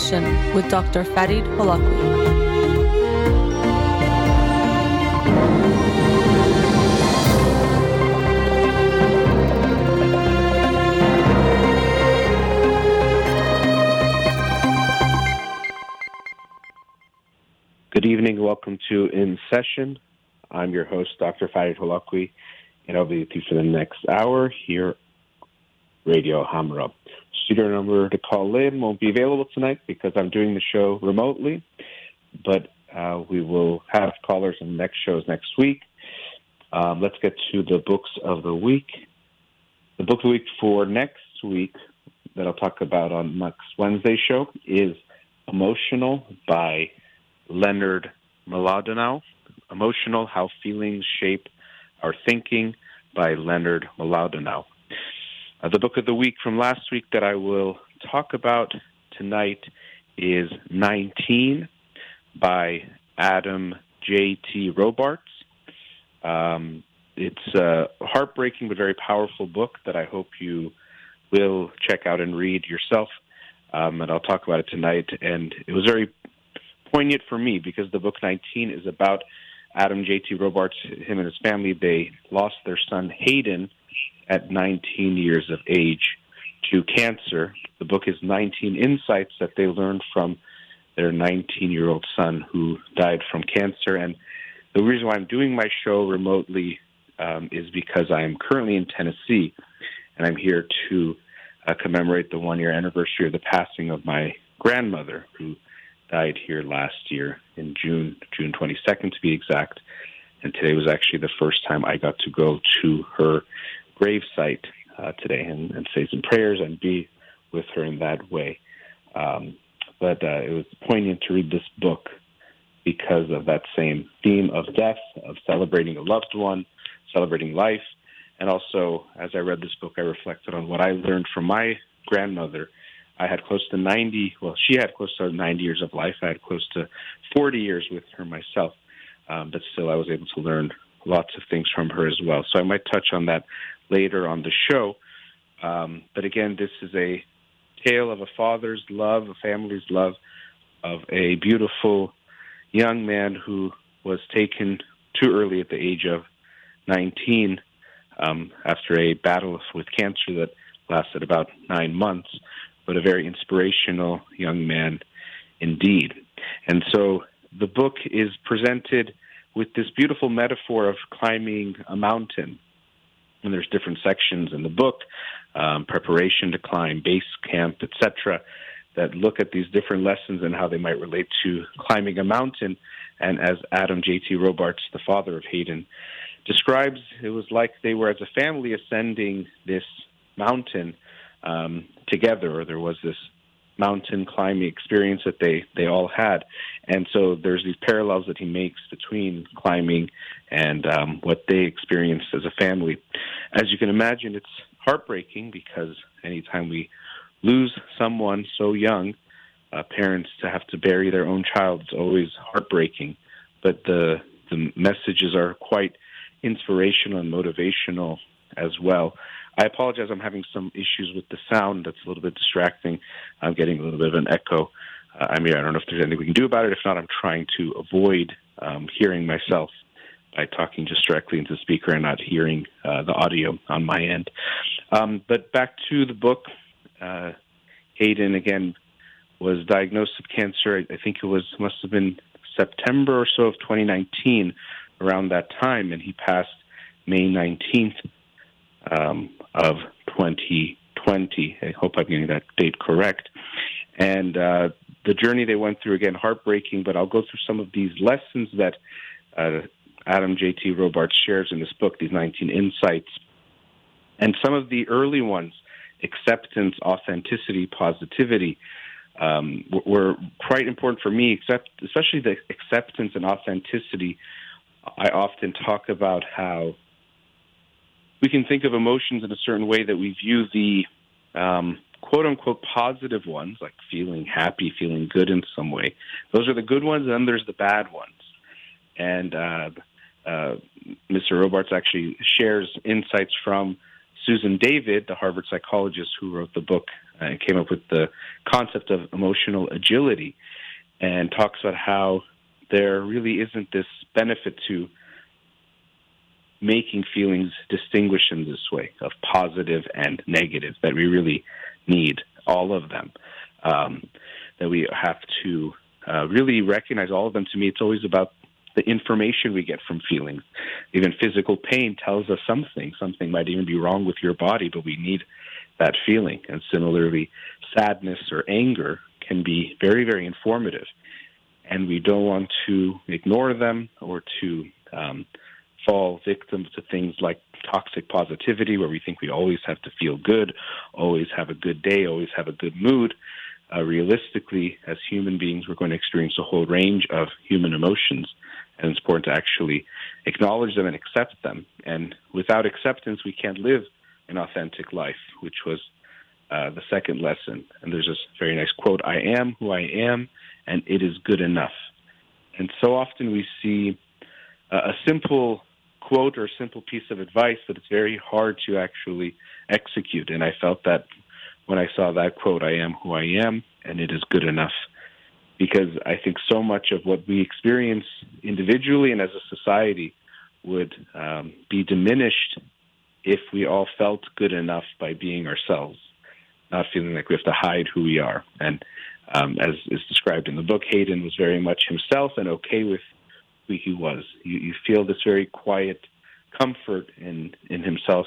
Session with Dr. Farid Holakwi. Good evening. Welcome to In Session. I'm your host, Dr. Farid Holakwi, and I'll be with you for the next hour here, Radio Hamrah. Studio number to call in won't be available tonight because I'm doing the show remotely, but uh, we will have callers in the next shows next week. Um, let's get to the books of the week. The book of the week for next week that I'll talk about on next Wednesday show is Emotional by Leonard Mlodinow. Emotional How Feelings Shape Our Thinking by Leonard Mlodinow. Uh, the book of the week from last week that I will talk about tonight is 19 by Adam J.T. Robarts. Um, it's a heartbreaking but very powerful book that I hope you will check out and read yourself. Um, and I'll talk about it tonight. And it was very poignant for me because the book 19 is about Adam J.T. Robarts, him and his family. They lost their son Hayden at 19 years of age to cancer. The book is 19 insights that they learned from their 19 year old son who died from cancer. And the reason why I'm doing my show remotely um, is because I am currently in Tennessee and I'm here to uh, commemorate the one year anniversary of the passing of my grandmother who died here last year in June, June 22nd to be exact. And today was actually the first time I got to go to her gravesite uh, today and, and, say some prayers and be with her in that way. Um, but uh, it was poignant to read this book because of that same theme of death, of celebrating a loved one, celebrating life. And also, as I read this book, I reflected on what I learned from my grandmother I had close to 90, well, she had close to 90 years of life. I had close to 40 years with her myself. Um, but still, I was able to learn lots of things from her as well. So I might touch on that later on the show. Um, but again, this is a tale of a father's love, a family's love, of a beautiful young man who was taken too early at the age of 19 um, after a battle with cancer that lasted about nine months but a very inspirational young man indeed. And so the book is presented with this beautiful metaphor of climbing a mountain. And there's different sections in the book, um, preparation to climb, base camp, etc., that look at these different lessons and how they might relate to climbing a mountain. And as Adam J.T. Robarts, the father of Hayden, describes, it was like they were as a family ascending this mountain um, together, or there was this mountain climbing experience that they they all had, and so there's these parallels that he makes between climbing and um, what they experienced as a family. As you can imagine, it's heartbreaking because anytime we lose someone so young, uh, parents to have to bury their own child, it's always heartbreaking. But the the messages are quite inspirational and motivational as well. I apologize. I'm having some issues with the sound. That's a little bit distracting. I'm getting a little bit of an echo. Uh, I mean, I don't know if there's anything we can do about it. If not, I'm trying to avoid um, hearing myself by talking just directly into the speaker and not hearing uh, the audio on my end. Um, but back to the book. Uh, Hayden again was diagnosed with cancer. I, think it was must have been September or so of 2019, around that time, and he passed May 19th um, of 2020. I hope I'm getting that date correct. And uh, the journey they went through, again, heartbreaking, but I'll go through some of these lessons that uh, Adam J.T. Robarts shares in this book, these 19 insights. And some of the early ones, acceptance, authenticity, positivity, um, were quite important for me, except, especially the acceptance and authenticity. I often talk about how we can think of emotions in a certain way that we view the um, quote unquote positive ones, like feeling happy, feeling good in some way. Those are the good ones, and then there's the bad ones. And uh, uh, Mr. Robarts actually shares insights from Susan David, the Harvard psychologist who wrote the book uh, and came up with the concept of emotional agility, and talks about how there really isn't this benefit to making feelings distinguish in this way of positive and negative, that we really need all of them. Um, that we have to uh, really recognize all of them. To me, it's always about the information we get from feelings. Even physical pain tells us something. Something might even be wrong with your body, but we need that feeling. And similarly, sadness or anger can be very, very informative. And we don't want to ignore them or to um, fall victim to things like toxic positivity, where we think we always have to feel good, always have a good day, always have a good mood. Uh, realistically, as human beings, we're going to experience a whole range of human emotions, and it's important to actually acknowledge them and accept them. And without acceptance, we can't live an authentic life, which was uh, the second lesson. And there's this very nice quote I am who I am, and it is good enough. And so often we see uh, a simple quote or simple piece of advice, but it's very hard to actually execute. And I felt that when I saw that quote, I am who I am, and it is good enough. Because I think so much of what we experience individually and as a society would um, be diminished if we all felt good enough by being ourselves, not feeling like we have to hide who we are. And um, as is described in the book, Hayden was very much himself and okay with who he was. You, you feel this very quiet comfort in in himself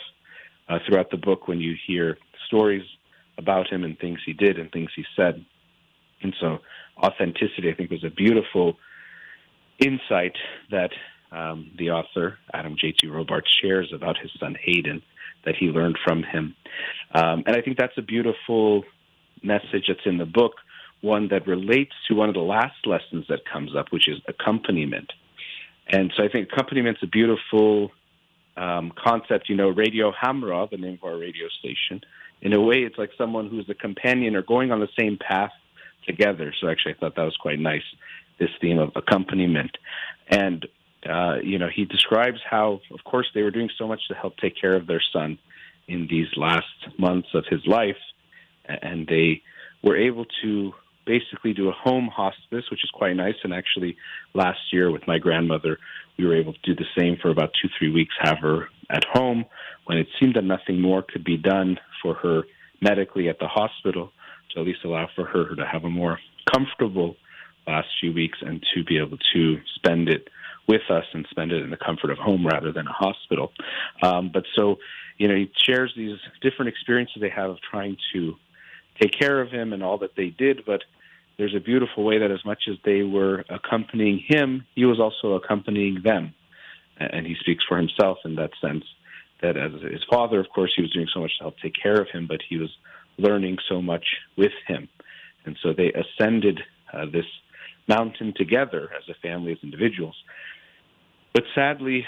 uh, throughout the book when you hear stories about him and things he did and things he said. And so, authenticity, I think, was a beautiful insight that um, the author, Adam J.T. Robarts, shares about his son Hayden that he learned from him. Um, and I think that's a beautiful message that's in the book, one that relates to one of the last lessons that comes up, which is accompaniment. And so I think accompaniment is a beautiful um, concept. You know, Radio Hamrah, the name of our radio station, in a way, it's like someone who's a companion or going on the same path together. So actually, I thought that was quite nice. This theme of accompaniment, and uh, you know, he describes how, of course, they were doing so much to help take care of their son in these last months of his life, and they were able to basically do a home hospice, which is quite nice. And actually, last year with my grandmother, we were able to do the same for about two, three weeks, have her at home when it seemed that nothing more could be done for her medically at the hospital to at least allow for her to have a more comfortable last few weeks and to be able to spend it with us and spend it in the comfort of home rather than a hospital. Um, but so, you know, he shares these different experiences they have of trying to take care of him and all that they did, but there's a beautiful way that as much as they were accompanying him, he was also accompanying them. And he speaks for himself in that sense that as his father, of course, he was doing so much to help take care of him, but he was learning so much with him. And so they ascended uh, this mountain together as a family, as individuals. But sadly,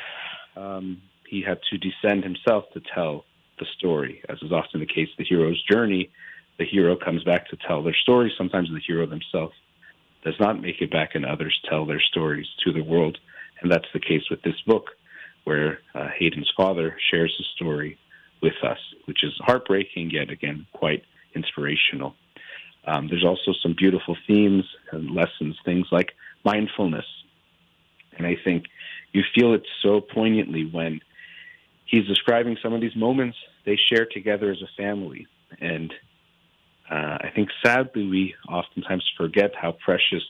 um, he had to descend himself to tell the story. As is often the case, the hero's journey the hero comes back to tell their story. Sometimes the hero themselves does not make it back, and others tell their stories to the world. And that's the case with this book, where uh, Hayden's father shares the story with us, which is heartbreaking, yet again, quite inspirational. Um, there's also some beautiful themes and lessons, things like mindfulness. And I think you feel it so poignantly when he's describing some of these moments they share together as a family. And uh, I think sadly we oftentimes forget how precious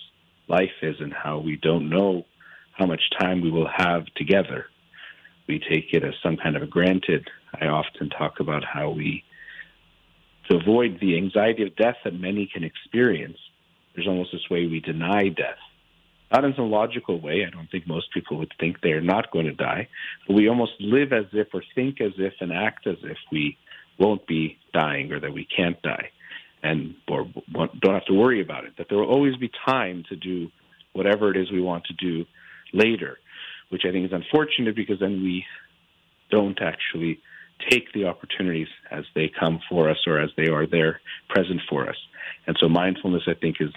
life is and how we don't know how much time we will have together. We take it as some kind of a granted. I often talk about how we, to avoid the anxiety of death that many can experience, there's almost this way we deny death. Not in some logical way. I don't think most people would think they're not going to die. But we almost live as if or think as if and act as if we won't be dying or that we can't die and or don't have to worry about it. That there will always be time to do whatever it is we want to do later, which I think is unfortunate because then we don't actually take the opportunities as they come for us or as they are there present for us. And so mindfulness, I think, is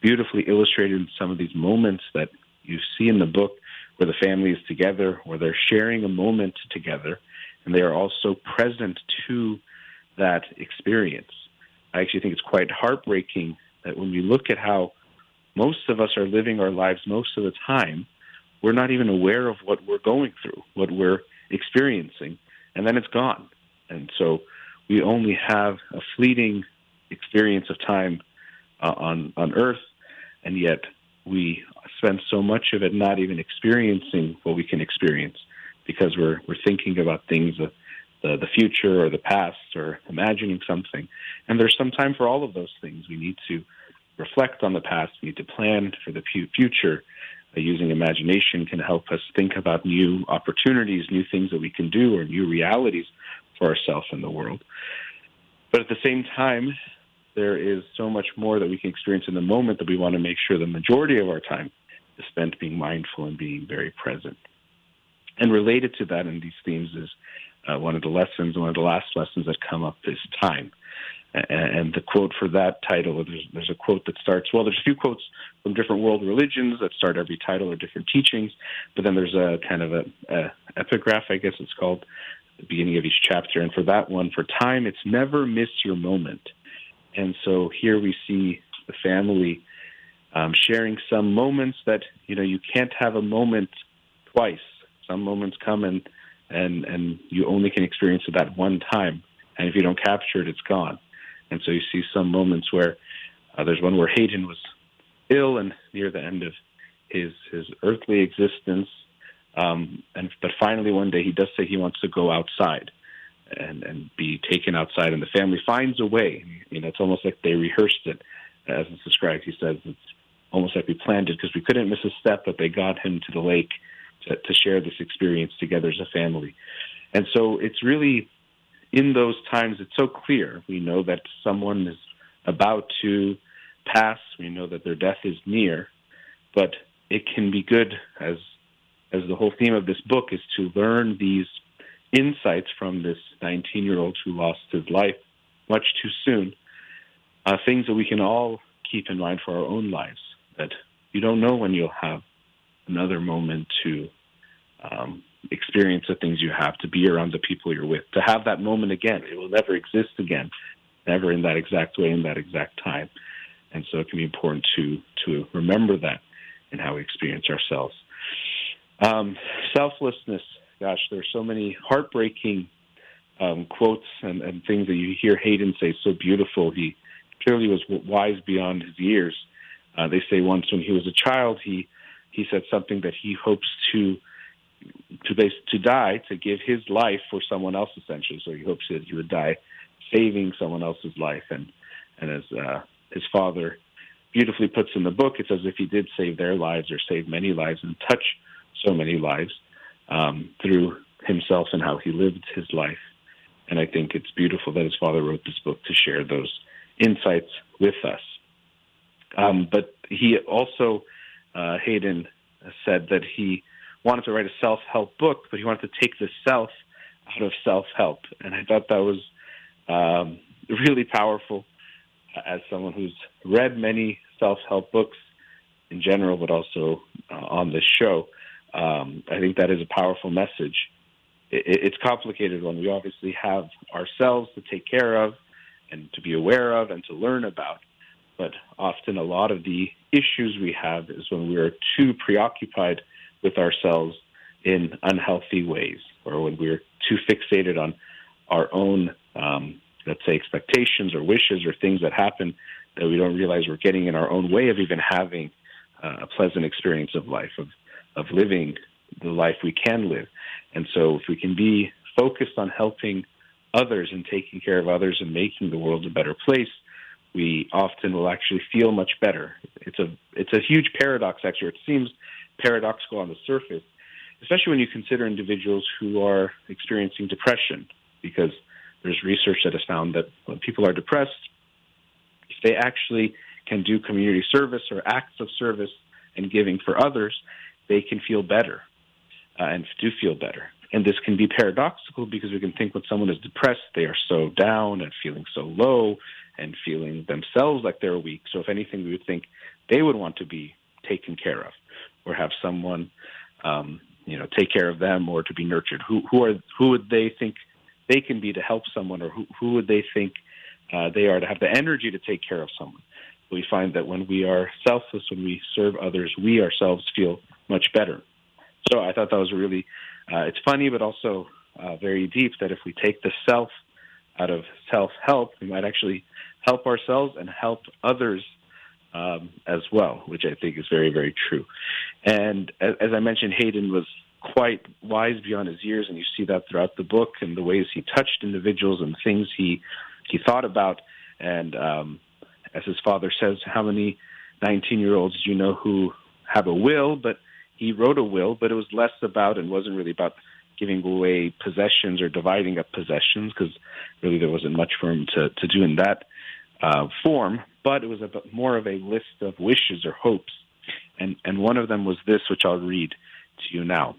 beautifully illustrated in some of these moments that you see in the book where the family is together, where they're sharing a moment together. and they are also present to that experience. I actually think it's quite heartbreaking that when we look at how most of us are living our lives most of the time, we're not even aware of what we're going through, what we're experiencing, and then it's gone. And so we only have a fleeting experience of time uh, on on Earth, and yet we spend so much of it not even experiencing what we can experience because we're we're thinking about things the the future or the past or imagining something. And there's some time for all of those things. We need to reflect on the past. We need to plan for the future. Uh, using imagination can help us think about new opportunities, new things that we can do, or new realities for ourselves and the world. But at the same time, there is so much more that we can experience in the moment that we want to make sure the majority of our time is spent being mindful and being very present. And related to that in these themes is uh, one of the lessons, one of the last lessons that come up this time. And the quote for that title, there's, there's a quote that starts, well, there's a few quotes from different world religions that start every title or different teachings, but then there's a kind of a, a epigraph, I guess it's called, the beginning of each chapter. And for that one, for time, it's never miss your moment. And so here we see the family um, sharing some moments that, you know, you can't have a moment twice. Some moments come and, and, and you only can experience it that one time. And if you don't capture it, it's gone. And so you see some moments where uh, there's one where Hayden was ill and near the end of his his earthly existence. Um, and but finally one day he does say he wants to go outside and and be taken outside, and the family finds a way. You know, it's almost like they rehearsed it, as it's described. He says it's almost like we planned it because we couldn't miss a step, but they got him to the lake to, to share this experience together as a family. And so it's really in those times, it's so clear. We know that someone is about to pass. We know that their death is near, but it can be good as as the whole theme of this book is to learn these insights from this 19 year old who lost his life much too soon. Uh, things that we can all keep in mind for our own lives. That you don't know when you'll have another moment to um, experience the things you have, to be around the people you're with, to have that moment again. It will never exist again, never in that exact way, in that exact time. And so it can be important to to remember that in how we experience ourselves. Um, selflessness, gosh, there are so many heartbreaking um, quotes and, and things that you hear Hayden say so beautiful. He clearly was wise beyond his years. Uh, they say once when he was a child, he he said something that he hopes to to base, to die to give his life for someone else essentially. So he hopes that he would die saving someone else's life. And and as uh, his father beautifully puts in the book, it's as if he did save their lives or save many lives and touch so many lives um, through himself and how he lived his life. And I think it's beautiful that his father wrote this book to share those insights with us. Um, but he also, uh, Hayden said that he wanted to write a self help book, but he wanted to take the self out of self help. And I thought that was um, really powerful as someone who's read many self help books in general, but also uh, on this show. Um, I think that is a powerful message. It, it's complicated when we obviously have ourselves to take care of and to be aware of and to learn about. But often a lot of the issues we have is when we are too preoccupied with ourselves in unhealthy ways, or when we're too fixated on our own, um, let's say, expectations or wishes or things that happen that we don't realize we're getting in our own way of even having uh, a pleasant experience of life, of, of living the life we can live. And so, if we can be focused on helping others and taking care of others and making the world a better place, we often will actually feel much better. It's a it's a huge paradox, actually. It seems paradoxical on the surface, especially when you consider individuals who are experiencing depression, because there's research that has found that when people are depressed, if they actually can do community service or acts of service and giving for others, they can feel better uh, and do feel better. And this can be paradoxical because we can think when someone is depressed, they are so down and feeling so low and feeling themselves like they're weak. So, if anything, we would think they would want to be taken care of or have someone, um, you know take care of them or to be nurtured? Who who are who would they think they can be to help someone, or who who would they think uh, they are to have the energy to take care of someone? We find that when we are selfless, when we serve others, we ourselves feel much better. So I thought that was really uh, it's funny, but also uh, very deep. That if we take the self out of self help, we might actually help ourselves and help others um, as well, which I think is very, very true. And as, as, I mentioned, Hayden was quite wise beyond his years, and you see that throughout the book and the ways he touched individuals and things he he thought about. And um, as his father says, how many 19 year olds do you know who have a will? But he wrote a will, but it was less about and wasn't really about giving away possessions or dividing up possessions because really there wasn't much for him to, to do in that uh, form, but it was a, more of a list of wishes or hopes. And, and one of them was this, which I'll read to you now.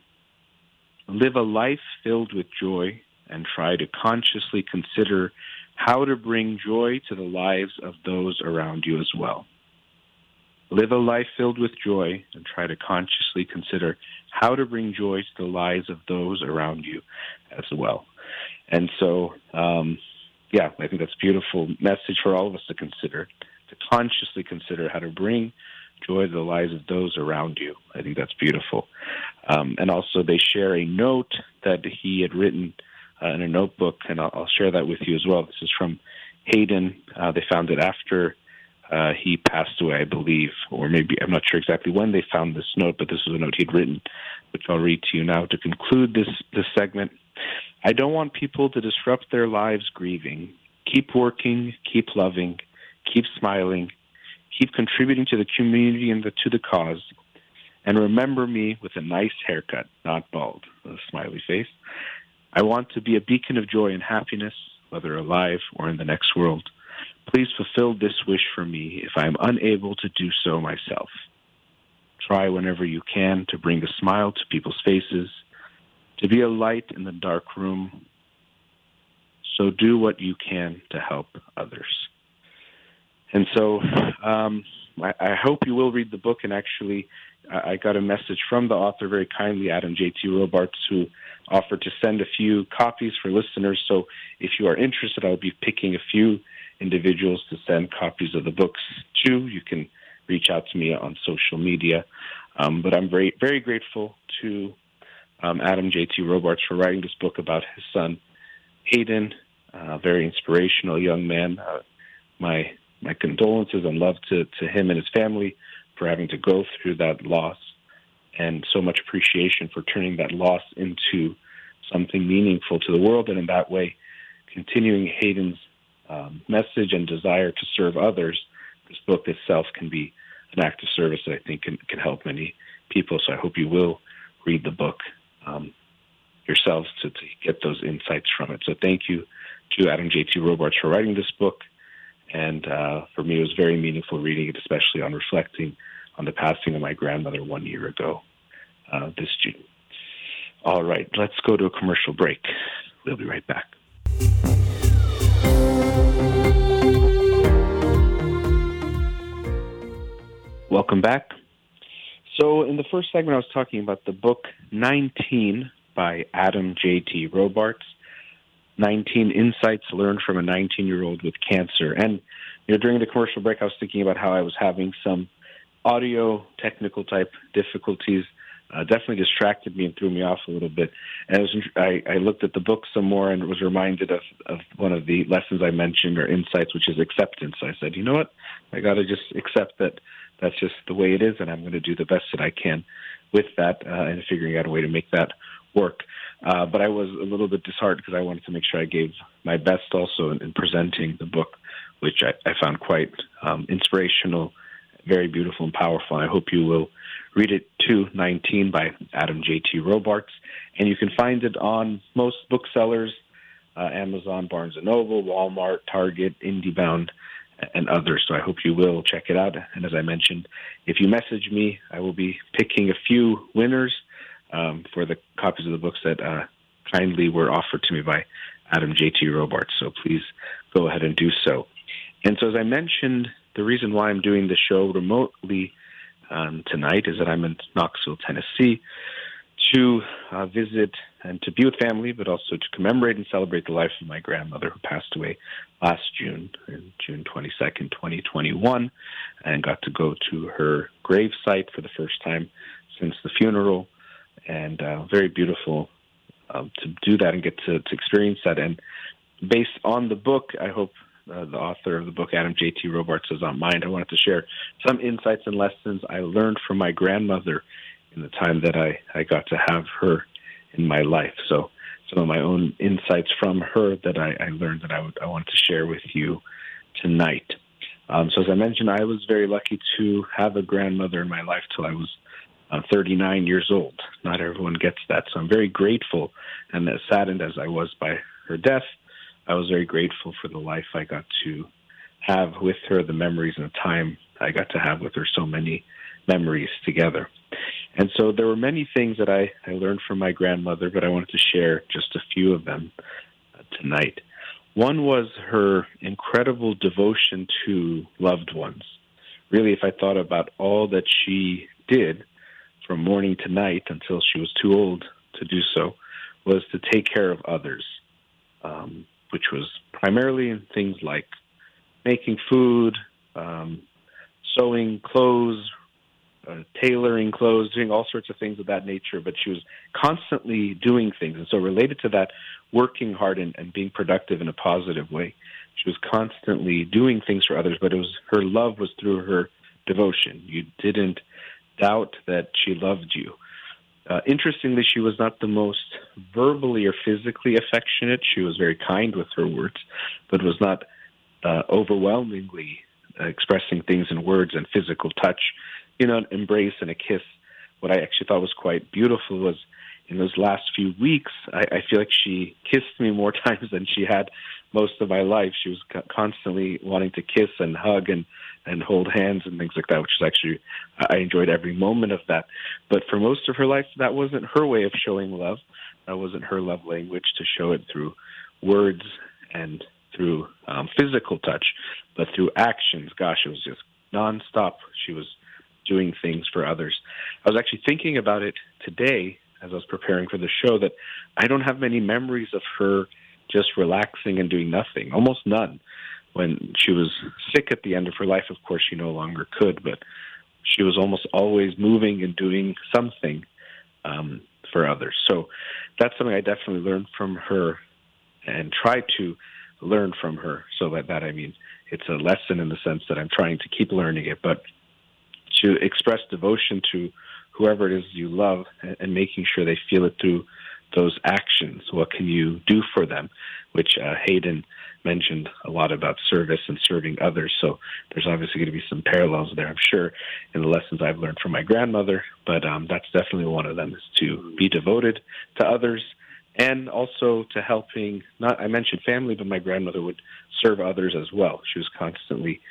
Live a life filled with joy and try to consciously consider how to bring joy to the lives of those around you as well. Live a life filled with joy and try to consciously consider how to bring joy to the lives of those around you as well. And so, um, yeah, I think that's a beautiful message for all of us to consider, to consciously consider how to bring joy to the lives of those around you. I think that's beautiful. Um, and also, they share a note that he had written uh, in a notebook, and I'll, I'll, share that with you as well. This is from Hayden. Uh, they found it after uh, he passed away, I believe, or maybe I'm not sure exactly when they found this note, but this was a note he'd written, which I'll read to you now to conclude this this segment. I don't want people to disrupt their lives grieving. Keep working, keep loving, keep smiling, keep contributing to the community and the, to the cause, and remember me with a nice haircut, not bald, a smiley face. I want to be a beacon of joy and happiness, whether alive or in the next world. Please fulfill this wish for me if I am unable to do so myself. Try whenever you can to bring a smile to people's faces, to be a light in the dark room. So do what you can to help others. And so um, I, I, hope you will read the book. And actually, I got a message from the author very kindly, Adam J.T. Robarts, who offered to send a few copies for listeners. So if you are interested, I'll be picking a few individuals to send copies of the books to. You can reach out to me on social media. Um, but I'm very, very grateful to um, Adam J.T. Robarts for writing this book about his son, Hayden, a very inspirational young man. Uh, my my condolences and love to, to him and his family for having to go through that loss, and so much appreciation for turning that loss into something meaningful to the world, and in that way, continuing Hayden's um, message and desire to serve others, this book itself can be an act of service that I think can, can help many people. So I hope you will read the book um, yourselves to, to, get those insights from it. So thank you to Adam J.T. Robarts for writing this book. And uh, for me, it was very meaningful reading it, especially on reflecting on the passing of my grandmother one year ago uh, this June. All right, let's go to a commercial break. We'll be right back. Welcome back. So, in the first segment, I was talking about the book 19 by Adam J.T. Robarts 19 Insights Learned from a 19 year old with Cancer. And you know, during the commercial break, I was thinking about how I was having some audio technical type difficulties. Uh, definitely distracted me and threw me off a little bit. And I, was, I, I looked at the book some more and was reminded of, of one of the lessons I mentioned or insights, which is acceptance. I said, you know what? I got to just accept that that's just the way it is, and I'm going to do the best that I can with that uh, and figuring out a way to make that work. Uh, but I was a little bit disheartened because I wanted to make sure I gave my best also in, in presenting the book, which I, I found quite um, inspirational, very beautiful and powerful. And I hope you will read it too. 19 by Adam J.T. Robarts. And you can find it on most booksellers, uh, Amazon, Barnes & Noble, Walmart, Target, IndieBound, and others. So I hope you will check it out. And as I mentioned, if you message me, I will be picking a few winners um, for the copies of the books that uh, kindly were offered to me by Adam J.T. Robarts. So please go ahead and do so. And so, as I mentioned, the reason why I'm doing the show remotely um, tonight is that I'm in Knoxville, Tennessee, to uh, visit and to be with family, but also to commemorate and celebrate the life of my grandmother who passed away last June, June 22nd, 2021, and got to go to her grave site for the first time since the funeral. And uh, very beautiful um, to do that and get to, to experience that. And based on the book, I hope uh, the author of the book, Adam J.T. Robarts, is on mind. I wanted to share some insights and lessons I learned from my grandmother in the time that I, I got to have her in my life. So some of my own insights from her that I, I learned that I, would, I want to share with you tonight. Um, so as I mentioned, I was very lucky to have a grandmother in my life till I was uh, 39 years old. Not everyone gets that, so I'm very grateful and as saddened as I was by her death. I was very grateful for the life I got to have with her, the memories and the time I got to have with her. So many memories together. And so there were many things that I, I learned from my grandmother, but I wanted to share just a few of them uh, tonight. One was her incredible devotion to loved ones. Really, if I thought about all that she did from morning to night until she was too old to do so, was to take care of others, um, which was primarily in things like making food, um, sewing clothes, uh, tailoring clothes, doing all sorts of things of that nature. But she was constantly doing things, and so related to that, working hard and, and being productive in a positive way. She was constantly doing things for others, but it was her love was through her devotion. You didn't doubt that she loved you. Uh, interestingly, she was not the most verbally or physically affectionate. She was very kind with her words, but was not uh, overwhelmingly expressing things in words and physical touch you know, an embrace and a kiss. What I actually thought was quite beautiful was in those last few weeks, I, I feel like she kissed me more times than she had most of my life. She was constantly wanting to kiss and hug and and hold hands and things like that, which is actually I enjoyed every moment of that. But for most of her life, that wasn't her way of showing love. That wasn't her love language to show it through words and through um, physical touch, but through actions. Gosh, it was just nonstop. She was doing things for others. I was actually thinking about it today as I was preparing for the show that I don't have many memories of her just relaxing and doing nothing, almost none. When she was sick at the end of her life, of course, she no longer could, but she was almost always moving and doing something um, for others. So that's something I definitely learned from her and try to learn from her. So by that I mean it's a lesson in the sense that I'm trying to keep learning it, but to express devotion to whoever it is you love and, making sure they feel it through those actions. What can you do for them? Which uh, Hayden mentioned a lot about service and serving others. So there's obviously going to be some parallels there, I'm sure, in the lessons I've learned from my grandmother. But um, that's definitely one of them is to be devoted to others and also to helping. Not I mentioned family, but my grandmother would serve others as well. She was constantly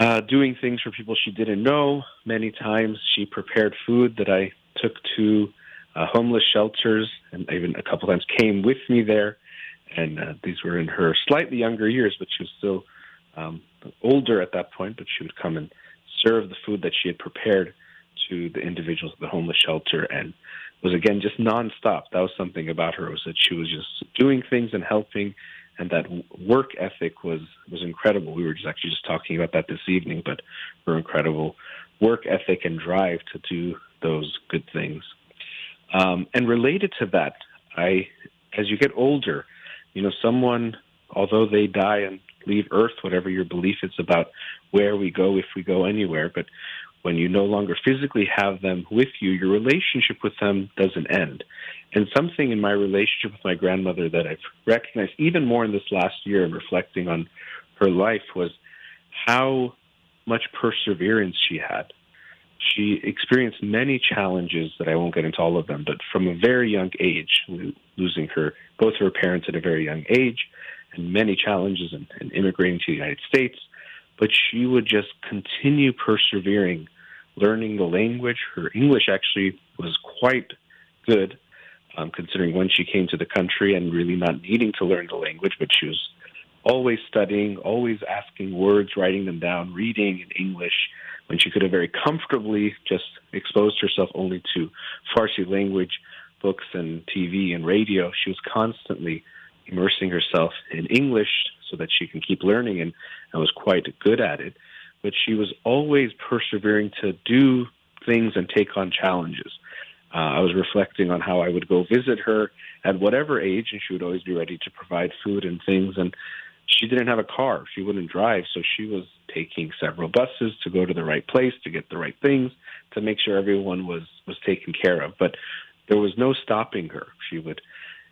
uh, doing things for people she didn't know. Many times she prepared food that I took to uh, homeless shelters and even a couple times came with me there. And uh, these were in her slightly younger years, but she was still um, older at that point. But she would come and serve the food that she had prepared to the individuals at the homeless shelter and was again just nonstop. That was something about her was that she was just doing things and helping and that work ethic was was incredible. We were just actually just talking about that this evening, but her incredible work ethic and drive to do those good things. Um, and related to that, I, as you get older, you know, someone, although they die and leave Earth, whatever your belief is about where we go, if we go anywhere, but when you no longer physically have them with you, your relationship with them doesn't end. And something in my relationship with my grandmother that I've recognized even more in this last year and reflecting on her life was how much perseverance she had. She experienced many challenges that I won't get into all of them, but from a very young age, losing her both her parents at a very young age, and many challenges in, in immigrating to the United States. But she would just continue persevering, learning the language. Her English actually was quite good um, considering when she came to the country and really not needing to learn the language, but she was always studying, always asking words, writing them down, reading in English, when she could have very comfortably just exposed herself only to Farsi language books and TV and radio. She was constantly immersing herself in English so that she can keep learning and, and was quite good at it. But she was always persevering to do things and take on challenges. Uh, I was reflecting on how I would go visit her at whatever age, and she would always be ready to provide food and things. And she didn't have a car; she wouldn't drive, so she was taking several buses to go to the right place to get the right things to make sure everyone was was taken care of. But there was no stopping her. She would,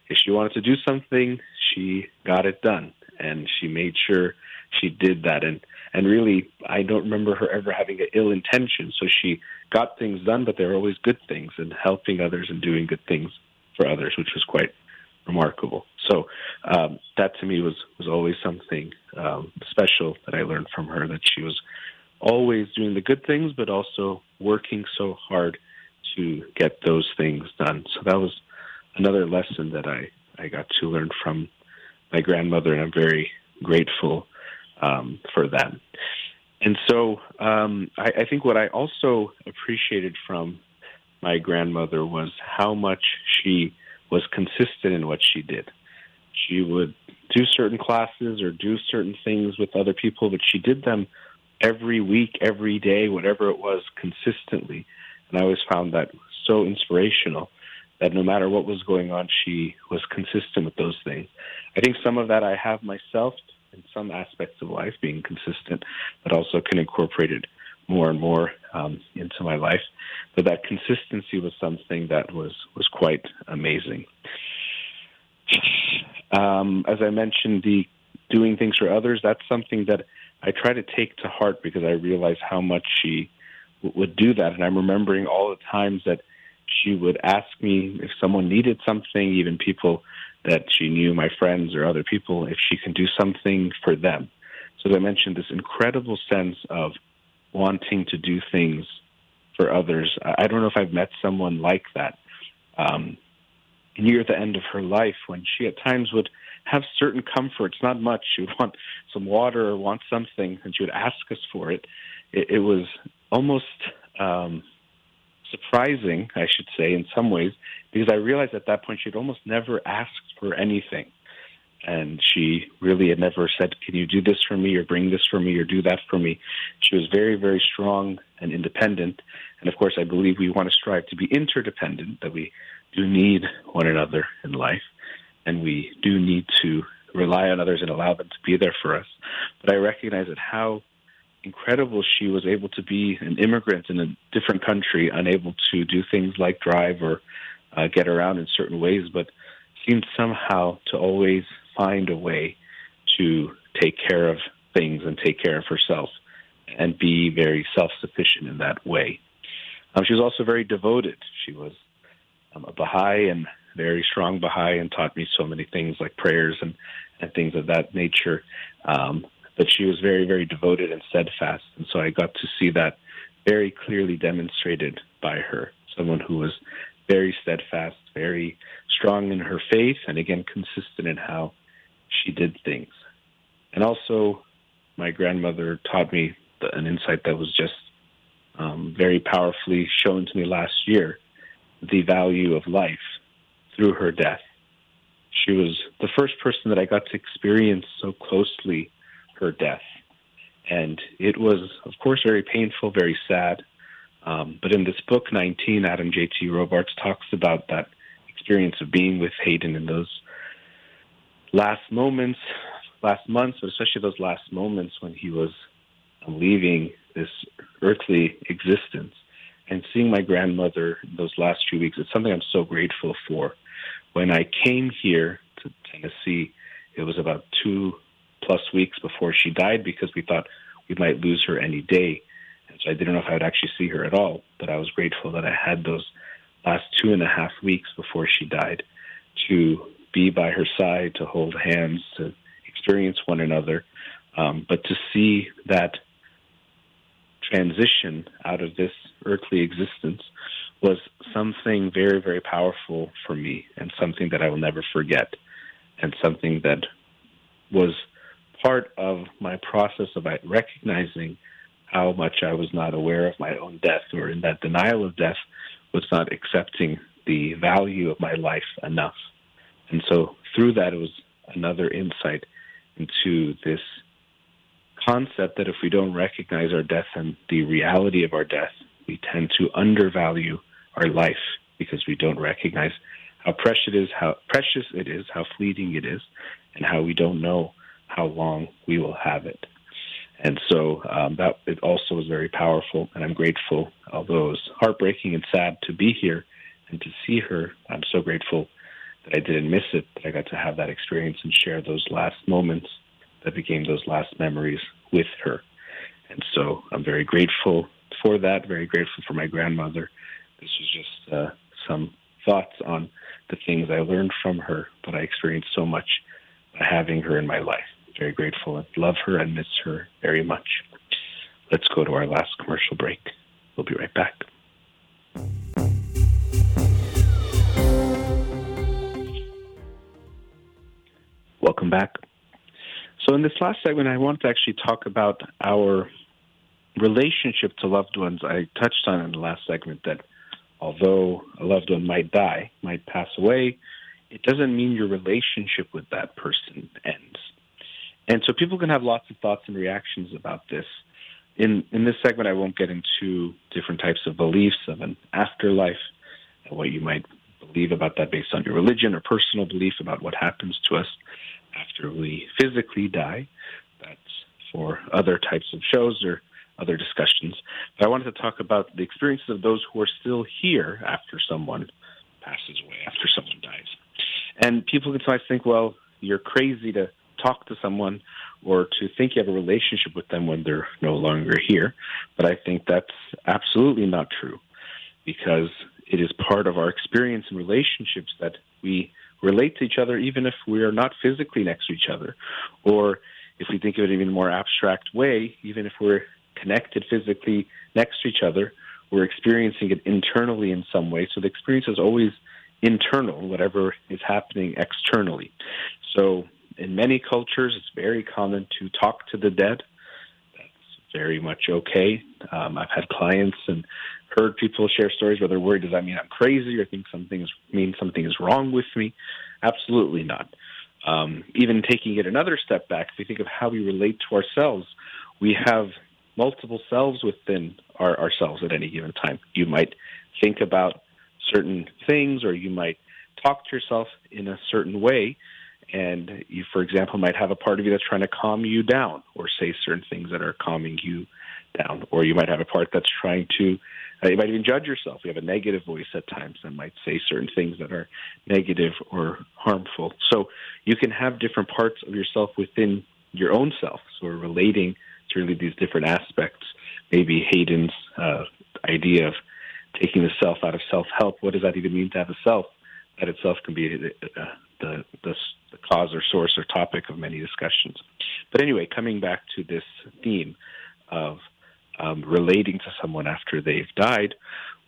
if she wanted to do something, she got it done, and she made sure she did that. And and really, I don't remember her ever having an ill intention. So she got things done, but they were always good things and helping others and doing good things for others, which was quite remarkable. So um, that to me was was always something um, special that I learned from her. That she was always doing the good things, but also working so hard to get those things done. So that was another lesson that I I got to learn from my grandmother, and I'm very grateful um, for that. And so um, I, I think what I also appreciated from my grandmother was how much she was consistent in what she did. She would do certain classes or do certain things with other people, but she did them every week, every day, whatever it was, consistently. And I always found that so inspirational that no matter what was going on, she was consistent with those things. I think some of that I have myself in some aspects of life, being consistent, but also can incorporate it more and more um, into my life. But that consistency was something that was was quite amazing. Um, as I mentioned, the doing things for others, that's something that I try to take to heart because I realize how much she w- would do that. And I'm remembering all the times that she would ask me if someone needed something, even people that she knew, my friends or other people, if she can do something for them. So as I mentioned, this incredible sense of wanting to do things for others. I don't know if I've met someone like that. Um, near the end of her life, when she at times would have certain comforts, not much, she would want some water or want something, and she would ask us for it. It, it was almost um, surprising, I should say, in some ways, because I realized at that point she'd almost never asked for anything. And she really had never said, Can you do this for me, or bring this for me, or do that for me? She was very, very strong and independent. And of course, I believe we want to strive to be interdependent, that we do need one another in life, and we do need to rely on others and allow them to be there for us. But I recognize that how incredible she was able to be an immigrant in a different country, unable to do things like drive or uh, get around in certain ways, but seemed somehow to always find a way to take care of things and take care of herself and be very self sufficient in that way. Um, she was also very devoted. She was um, a Baha'i and very strong Baha'i and taught me so many things like prayers and, and things of that nature. Um, but she was very, very devoted and steadfast. And so I got to see that very clearly demonstrated by her. Someone who was very steadfast, very strong in her faith, and again, consistent in how she did things. And also, my grandmother taught me an insight that was just um, very powerfully shown to me last year the value of life through her death. She was the first person that I got to experience so closely her death. And it was, of course, very painful, very sad. Um, but in this book, 19, Adam J.T. Robarts talks about that experience of being with Hayden in those last moments, last months, but especially those last moments when he was leaving this earthly existence. And seeing my grandmother those last few weeks, it's something I'm so grateful for. When I came here to Tennessee, it was about two plus weeks before she died because we thought we might lose her any day. And so I didn't know if I would actually see her at all. But I was grateful that I had those last two and a half weeks before she died to be by her side, to hold hands, to experience one another, um, but to see that transition out of this earthly existence was something very, very powerful for me and something that I will never forget and something that was part of my process of recognizing how much I was not aware of my own death, or in that denial of death, was not accepting the value of my life enough. And so through that, it was another insight into this concept that if we don't recognize our death and the reality of our death, we tend to undervalue our life because we don't recognize how precious it is, how precious it is, how fleeting it is, and how we don't know how long we will have it. And so um, that it also was very powerful, and I'm grateful. Although it was heartbreaking and sad to be here and to see her, I'm so grateful that I didn't miss it. That I got to have that experience and share those last moments that became those last memories with her. And so I'm very grateful for that. Very grateful for my grandmother. This was just uh, some thoughts on the things I learned from her, but I experienced so much by having her in my life. Very grateful and love her and miss her very much. Let's go to our last commercial break. We'll be right back. Welcome back. So, in this last segment, I want to actually talk about our relationship to loved ones. I touched on in the last segment that although a loved one might die, might pass away, it doesn't mean your relationship with that person ends. And so people can have lots of thoughts and reactions about this. In in this segment, I won't get into different types of beliefs of an afterlife and what you might believe about that based on your religion or personal belief about what happens to us after we physically die. That's for other types of shows or other discussions. But I wanted to talk about the experiences of those who are still here after someone passes away, after someone dies. And people can sometimes think, well, you're crazy to talk to someone or to think you have a relationship with them when they're no longer here. But I think that's absolutely not true because it is part of our experience in relationships that we relate to each other even if we are not physically next to each other. Or if we think of it in a more abstract way, even if we're connected physically next to each other. We're experiencing it internally in some way. So the experience is always internal, whatever is happening externally. So in many cultures, it's very common to talk to the dead. That's very much okay. Um, I've had clients and heard people share stories where they're worried, does that mean I'm crazy or think something is, mean something is wrong with me? Absolutely not. Um, even taking it another step back, if we think of how we relate to ourselves, we have multiple selves within our, ourselves at any given time. You might think about certain things, or you might talk to yourself in a certain way. And you, for example, might have a part of you that's trying to calm you down or say certain things that are calming you down. Or you might have a part that's trying to, uh, you might even judge yourself. You have a negative voice at times that might say certain things that are negative or harmful. So you can have different parts of yourself within your own self. So we're relating to really these different aspects. Maybe Hayden's uh, idea of taking the self out of self help. What does that even mean to have a self? That itself can be uh, the, the, the cause or source or topic of many discussions. But anyway, coming back to this theme of um, relating to someone after they've died,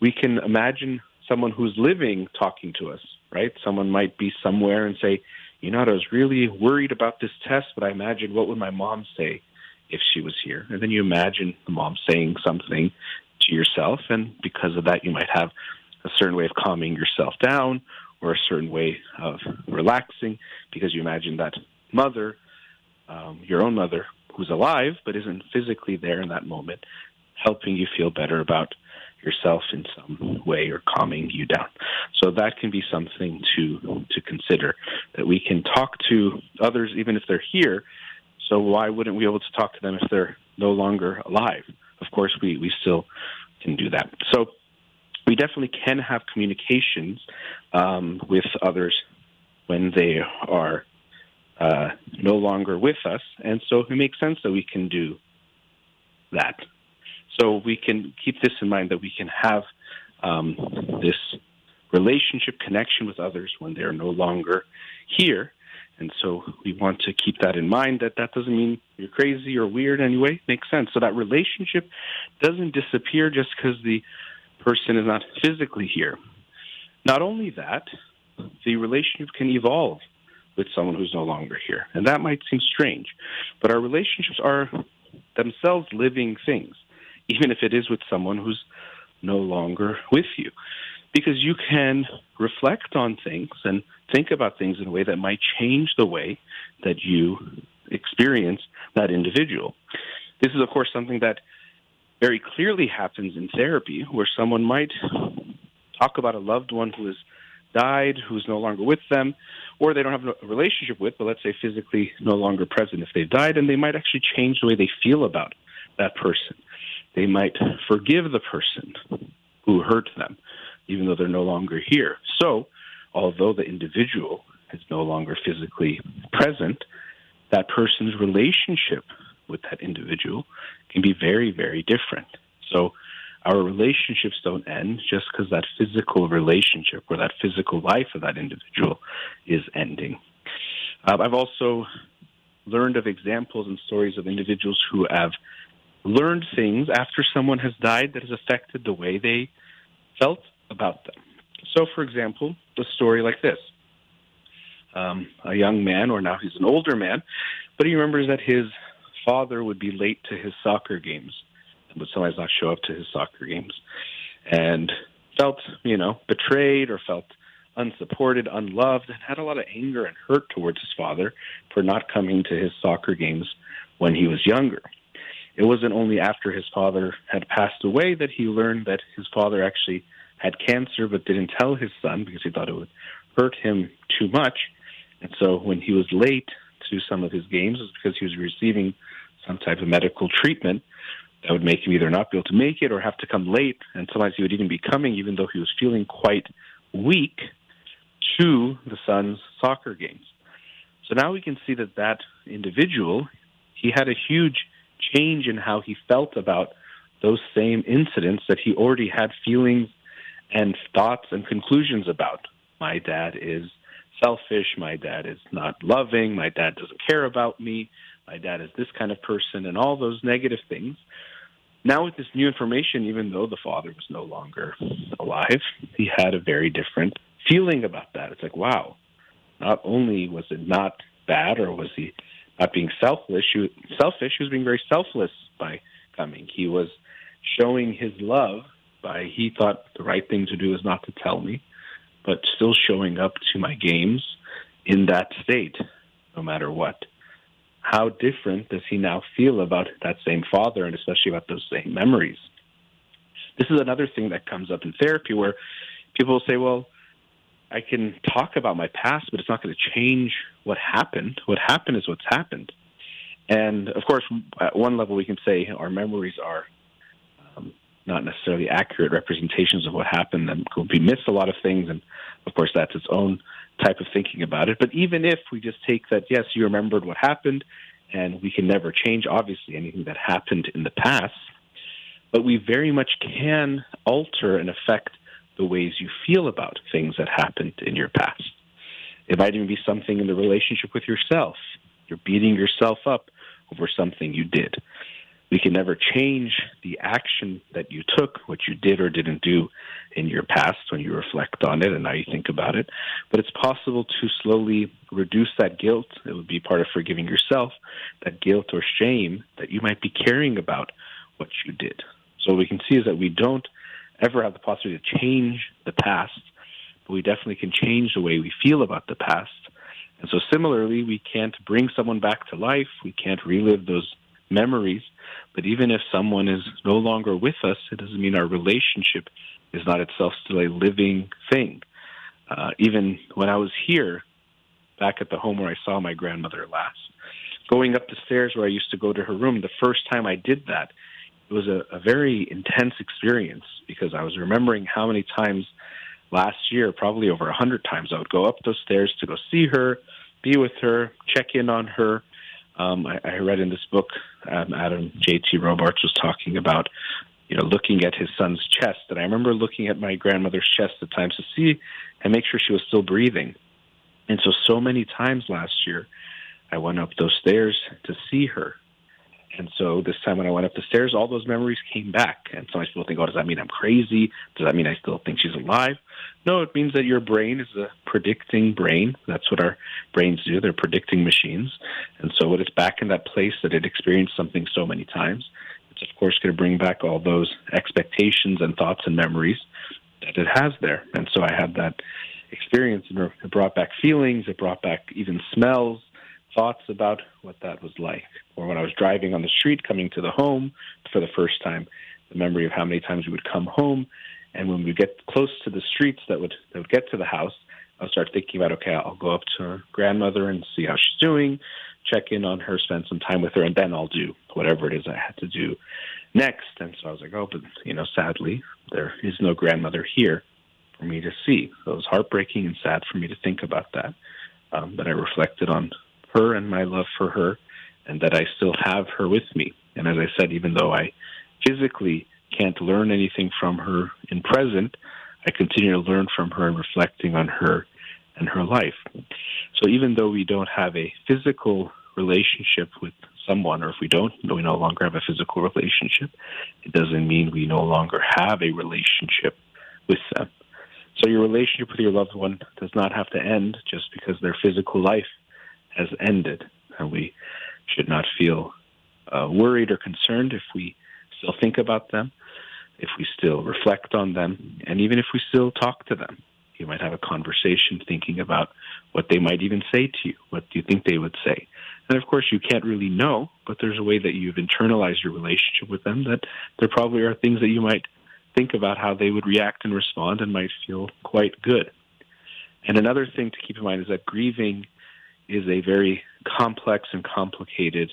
we can imagine someone who's living talking to us, right? Someone might be somewhere and say, you know, I was really worried about this test, but I imagine what would my mom say if she was here. And then you imagine the mom saying something to yourself, and because of that, you might have a certain way of calming yourself down or a certain way of relaxing because you imagine that mother, um, your own mother, who's alive but isn't physically there in that moment, helping you feel better about yourself in some way or calming you down. So that can be something to to consider that we can talk to others even if they're here so why wouldn't we be able to talk to them if they're no longer alive? Of course, we, we still can do that. So we definitely can have communications um, with others when they are uh, no longer with us. And so it makes sense that we can do that. So we can keep this in mind that we can have um, this relationship connection with others when they're no longer here. And so we want to keep that in mind that that doesn't mean you're crazy or weird anyway. Makes sense. So that relationship doesn't disappear just because the person is not physically here. Not only that, the relationship can evolve with someone who's no longer here. And that might seem strange, but our relationships are themselves living things. even if it is with someone who's no longer with you. Because you can reflect on things and think about things in a way that might change the way that you experience that individual. This is, of course, something that very clearly happens in therapy, where someone might talk about a loved one who has died, who's no longer with them, or they don't have a relationship with, but let's say physically no longer present if they've died, and they might actually change the way they feel about that person. They might forgive the person who hurt them, even though they're no longer here. So, although the individual is no longer physically present, that person's relationship with that individual can be very, very different. So, our relationships don't end just because that physical relationship or that physical life of that individual is ending. Uh, I've also learned of examples and stories of individuals who have learned things after someone has died that has affected the way they felt about them. So, for example, a story like this um, a young man, or now he's an older man, but he remembers that his father would be late to his soccer games and would sometimes not show up to his soccer games and felt, you know, betrayed or felt unsupported, unloved, and had a lot of anger and hurt towards his father for not coming to his soccer games when he was younger. It wasn't only after his father had passed away that he learned that his father actually had cancer but didn't tell his son because he thought it would hurt him too much. And so when he was late to some of his games, was because he was receiving some type of medical treatment that would make him either not be able to make it or have to come late. And sometimes he would even be coming, even though he was feeling quite weak, to the son's soccer games. So now we can see that that individual, he had a huge change in how he felt about those same incidents that he already had feelings and thoughts and conclusions about. My dad is selfish. My dad is not loving. My dad doesn't care about me. My dad is this kind of person, and all those negative things. Now, with this new information, even though the father was no longer alive, he had a very different feeling about that. It's like, wow, not only was it not bad or was he not being selfish, selfish, he was being very selfless by coming. He was showing his love by, he thought the right thing to do is not to tell me, but still showing up to my games in that state, no matter what how different does he now feel about that same father and especially about those same memories? This is another thing that comes up in therapy where people say, well, I can talk about my past, but it's not going to change what happened. What happened is what's happened. And of course, at one level, we can say our memories are not necessarily accurate representations of what happened, and we miss a lot of things. And of course, that's its own type of thinking about it. But even if we just take that, yes, you remembered what happened, and we can never change, obviously, anything that happened in the past, but we very much can alter and affect the ways you feel about things that happened in your past. It might even be something in the relationship with yourself. You're beating yourself up over something you did we can never change the action that you took, what you did or didn't do in your past when you reflect on it and now you think about it. But it's possible to slowly reduce that guilt. It would be part of forgiving yourself, that guilt or shame that you might be carrying about what you did. So what we can see is that we don't ever have the possibility to change the past, but we definitely can change the way we feel about the past. And so similarly, we can't bring someone back to life. We can't relive those memories. But even if someone is no longer with us, it doesn't mean our relationship is not itself still a living thing. Uh, even when I was here, back at the home where I saw my grandmother last, going up the stairs where I used to go to her room, the first time I did that, it was a, a very intense experience because I was remembering how many times last year, probably over a hundred times, I would go up those stairs to go see her, be with her, check in on her, um, I, I, read in this book, um, Adam J.T. Robarts was talking about, you know, looking at his son's chest. And I remember looking at my grandmother's chest at times to see and make sure she was still breathing. And so, so many times last year, I went up those stairs to see her and so this time when I went up the stairs, all those memories came back. And some people think, oh, does that mean I'm crazy? Does that mean I still think she's alive? No, it means that your brain is a predicting brain. That's what our brains do. They're predicting machines. And so when it's back in that place that it experienced something so many times, it's of course going to bring back all those expectations and thoughts and memories that it has there. And so I had that experience, and it brought back feelings, it brought back even smells, thoughts about what that was like. Or when I was driving on the street coming to the home for the first time, the memory of how many times we would come home, and when we get close to the streets that would that would get to the house, I'll start thinking about okay, I'll go up to her grandmother and see how she's doing, check in on her, spend some time with her, and then I'll do whatever it is I had to do next. And so I was like, oh, but you know, sadly, there is no grandmother here for me to see. So it was heartbreaking and sad for me to think about that. Um, but I reflected on her and my love for her, and that I still have her with me. And as I said, even though I physically can't learn anything from her in present, I continue to learn from her and reflecting on her and her life. So even though we don't have a physical relationship with someone, or if we don't, we no longer have a physical relationship, it doesn't mean we no longer have a relationship with them. So your relationship with your loved one does not have to end just because their physical life has ended. And we should not feel uh, worried or concerned if we still think about them, if we still reflect on them, and even if we still talk to them. You might have a conversation thinking about what they might even say to you. What do you think they would say? And of course, you can't really know, but there's a way that you've internalized your relationship with them that there probably are things that you might think about how they would react and respond and might feel quite good. And another thing to keep in mind is that grieving is a very complex and complicated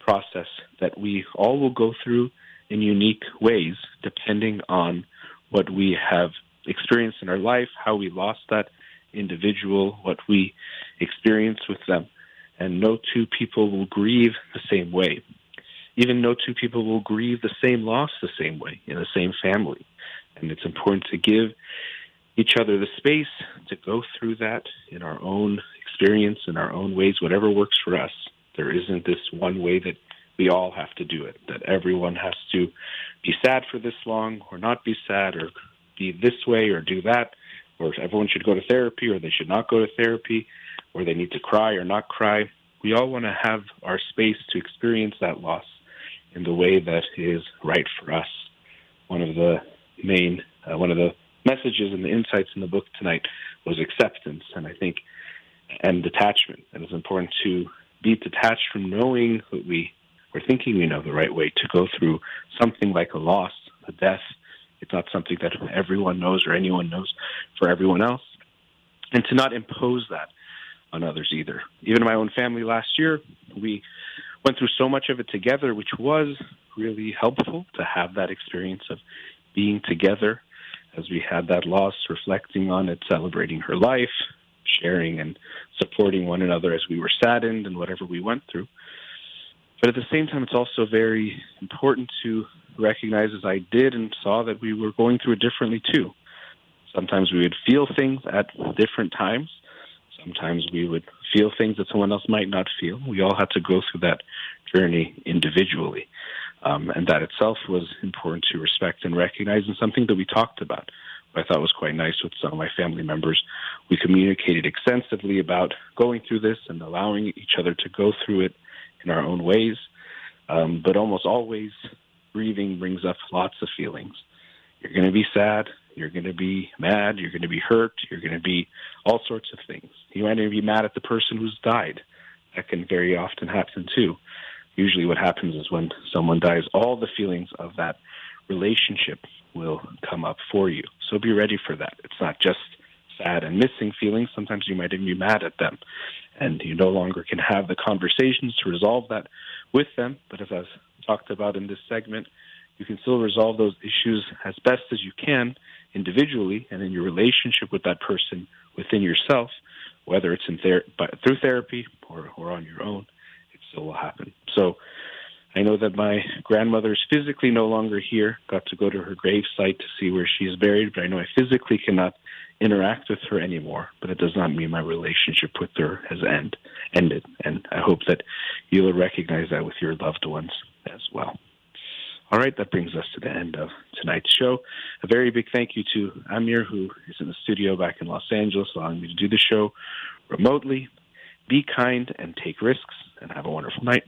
process that we all will go through in unique ways depending on what we have experienced in our life, how we lost that individual, what we experienced with them. And no two people will grieve the same way. Even no two people will grieve the same loss the same way in the same family. And it's important to give each other the space to go through that in our own experience, in our own ways, whatever works for us. There isn't this one way that we all have to do it, that everyone has to be sad for this long or not be sad or be this way or do that, or everyone should go to therapy or they should not go to therapy, or they need to cry or not cry. We all want to have our space to experience that loss in the way that is right for us. One of the main, uh, one of the messages and the insights in the book tonight was acceptance, and I think, and detachment. And it's important to be detached from knowing that we or thinking we know the right way to go through something like a loss, a death, it's not something that everyone knows or anyone knows for everyone else. And to not impose that on others either. Even my own family last year, we went through so much of it together, which was really helpful to have that experience of being together as we had that loss, reflecting on it, celebrating her life, sharing and supporting one another as we were saddened and whatever we went through. But at the same time, it's also very important to recognize, as I did and saw, that we were going through it differently too. Sometimes we would feel things at different times. Sometimes we would feel things that someone else might not feel. We all had to go through that journey individually. Um, and that itself was important to respect and recognize, and something that we talked about. I thought was quite nice with some of my family members. We communicated extensively about going through this and allowing each other to go through it in our own ways. Um, but almost always, grieving brings up lots of feelings. You're going to be sad. You're going to be mad. You're going to be hurt. You're going to be all sorts of things. You might even be mad at the person who's died. That can very often happen too. Usually, what happens is when someone dies, all the feelings of that relationship will come up for you. So be ready for that. It's not just sad and missing feelings. Sometimes you might even be mad at them and you no longer can have the conversations to resolve that with them. But as I've talked about in this segment, you can still resolve those issues as best as you can individually and in your relationship with that person within yourself, whether it's in ther- through therapy or, or on your own, it still will happen. So I know that my grandmother is physically no longer here. Got to go to her grave site to see where she is buried, but I know I physically cannot interact with her anymore. But it does not mean my relationship with her has end, ended. And I hope that you'll recognize that with your loved ones as well. All right, that brings us to the end of tonight's show. A very big thank you to Amir, who is in the studio back in Los Angeles, allowing me to do the show remotely. Be kind and take risks, and have a wonderful night.